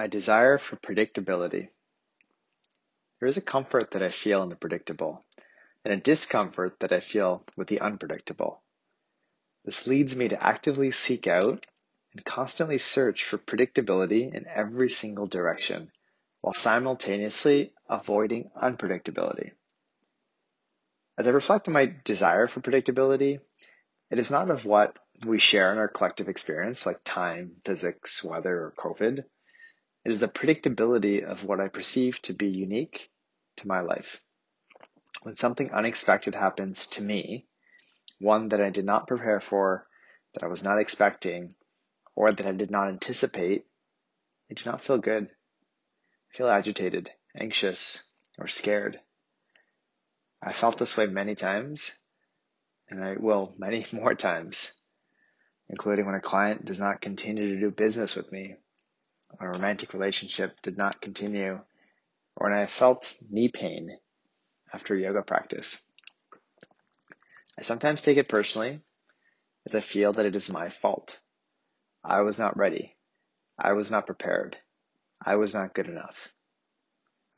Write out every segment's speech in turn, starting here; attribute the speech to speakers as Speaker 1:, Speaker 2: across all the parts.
Speaker 1: My desire for predictability. There is a comfort that I feel in the predictable, and a discomfort that I feel with the unpredictable. This leads me to actively seek out and constantly search for predictability in every single direction, while simultaneously avoiding unpredictability. As I reflect on my desire for predictability, it is not of what we share in our collective experience, like time, physics, weather, or COVID. It is the predictability of what I perceive to be unique to my life. When something unexpected happens to me, one that I did not prepare for, that I was not expecting, or that I did not anticipate, I do not feel good. I feel agitated, anxious, or scared. I felt this way many times, and I will many more times, including when a client does not continue to do business with me a romantic relationship did not continue, or when I felt knee pain after yoga practice. I sometimes take it personally as I feel that it is my fault. I was not ready. I was not prepared. I was not good enough.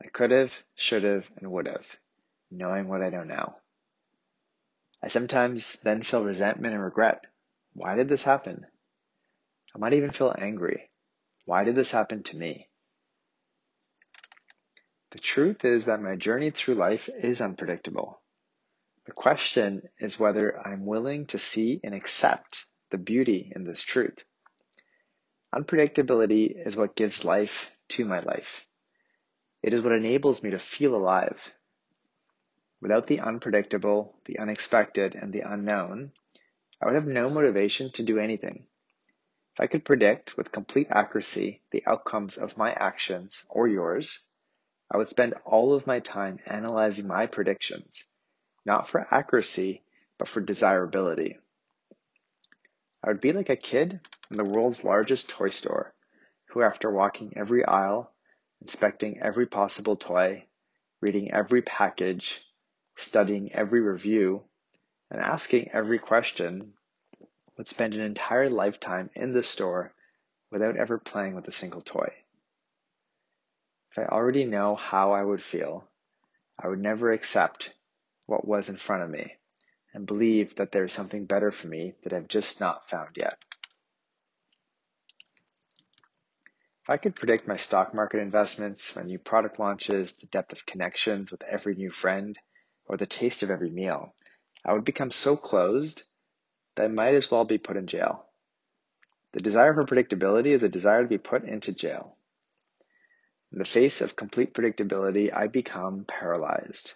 Speaker 1: I could have, should have, and would have, knowing what I know now. I sometimes then feel resentment and regret. Why did this happen? I might even feel angry. Why did this happen to me? The truth is that my journey through life is unpredictable. The question is whether I'm willing to see and accept the beauty in this truth. Unpredictability is what gives life to my life. It is what enables me to feel alive. Without the unpredictable, the unexpected, and the unknown, I would have no motivation to do anything. If I could predict with complete accuracy the outcomes of my actions or yours, I would spend all of my time analyzing my predictions, not for accuracy, but for desirability. I would be like a kid in the world's largest toy store who, after walking every aisle, inspecting every possible toy, reading every package, studying every review, and asking every question, would spend an entire lifetime in the store without ever playing with a single toy. If I already know how I would feel, I would never accept what was in front of me and believe that there is something better for me that I've just not found yet. If I could predict my stock market investments, my new product launches, the depth of connections with every new friend, or the taste of every meal, I would become so closed that might as well be put in jail. The desire for predictability is a desire to be put into jail. In the face of complete predictability, I become paralyzed.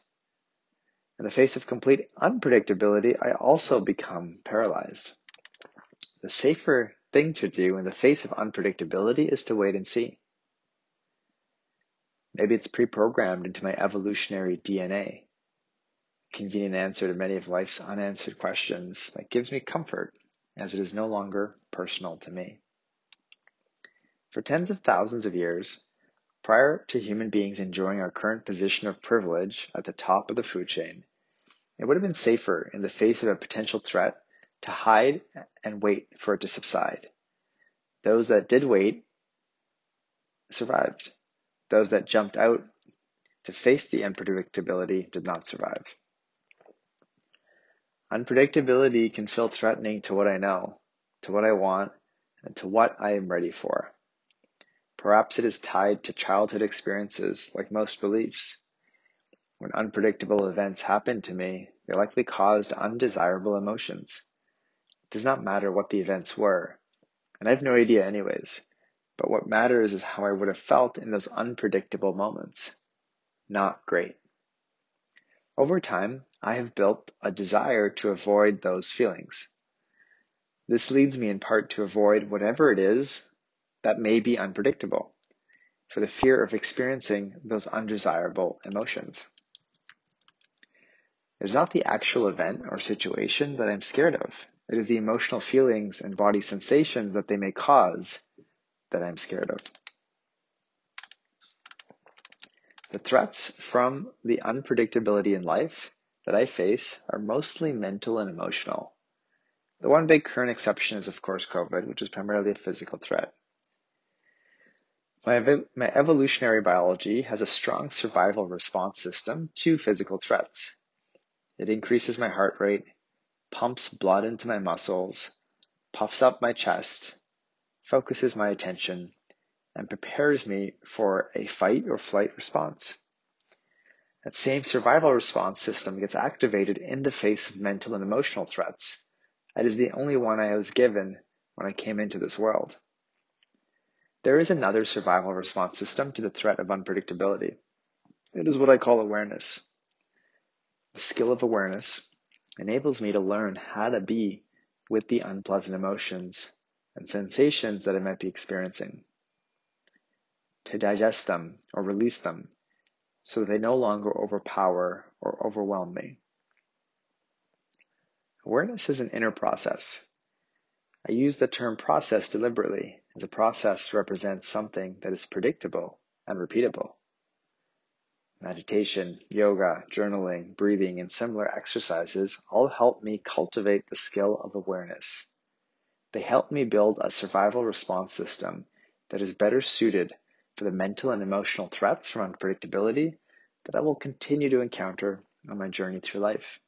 Speaker 1: In the face of complete unpredictability, I also become paralyzed. The safer thing to do in the face of unpredictability is to wait and see. Maybe it's pre programmed into my evolutionary DNA convenient answer to many of life's unanswered questions that gives me comfort as it is no longer personal to me. For tens of thousands of years, prior to human beings enjoying our current position of privilege at the top of the food chain, it would have been safer in the face of a potential threat to hide and wait for it to subside. Those that did wait survived. Those that jumped out to face the unpredictability did not survive. Unpredictability can feel threatening to what I know, to what I want, and to what I am ready for. Perhaps it is tied to childhood experiences, like most beliefs. When unpredictable events happened to me, they likely caused undesirable emotions. It does not matter what the events were, and I have no idea, anyways. But what matters is how I would have felt in those unpredictable moments. Not great. Over time, I have built a desire to avoid those feelings. This leads me in part to avoid whatever it is that may be unpredictable for the fear of experiencing those undesirable emotions. It is not the actual event or situation that I'm scared of. It is the emotional feelings and body sensations that they may cause that I'm scared of. The threats from the unpredictability in life that I face are mostly mental and emotional. The one big current exception is, of course, COVID, which is primarily a physical threat. My, my evolutionary biology has a strong survival response system to physical threats. It increases my heart rate, pumps blood into my muscles, puffs up my chest, focuses my attention, and prepares me for a fight or flight response. That same survival response system gets activated in the face of mental and emotional threats. That is the only one I was given when I came into this world. There is another survival response system to the threat of unpredictability. It is what I call awareness. The skill of awareness enables me to learn how to be with the unpleasant emotions and sensations that I might be experiencing, to digest them or release them so that they no longer overpower or overwhelm me. Awareness is an inner process. I use the term process deliberately as a process represents something that is predictable and repeatable. Meditation, yoga, journaling, breathing, and similar exercises all help me cultivate the skill of awareness. They help me build a survival response system that is better suited for the mental and emotional threats from unpredictability that I will continue to encounter on my journey through life.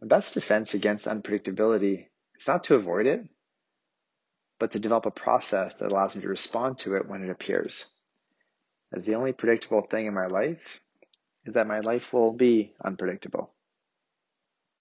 Speaker 1: The best defense against unpredictability is not to avoid it, but to develop a process that allows me to respond to it when it appears as the only predictable thing in my life is that my life will be unpredictable.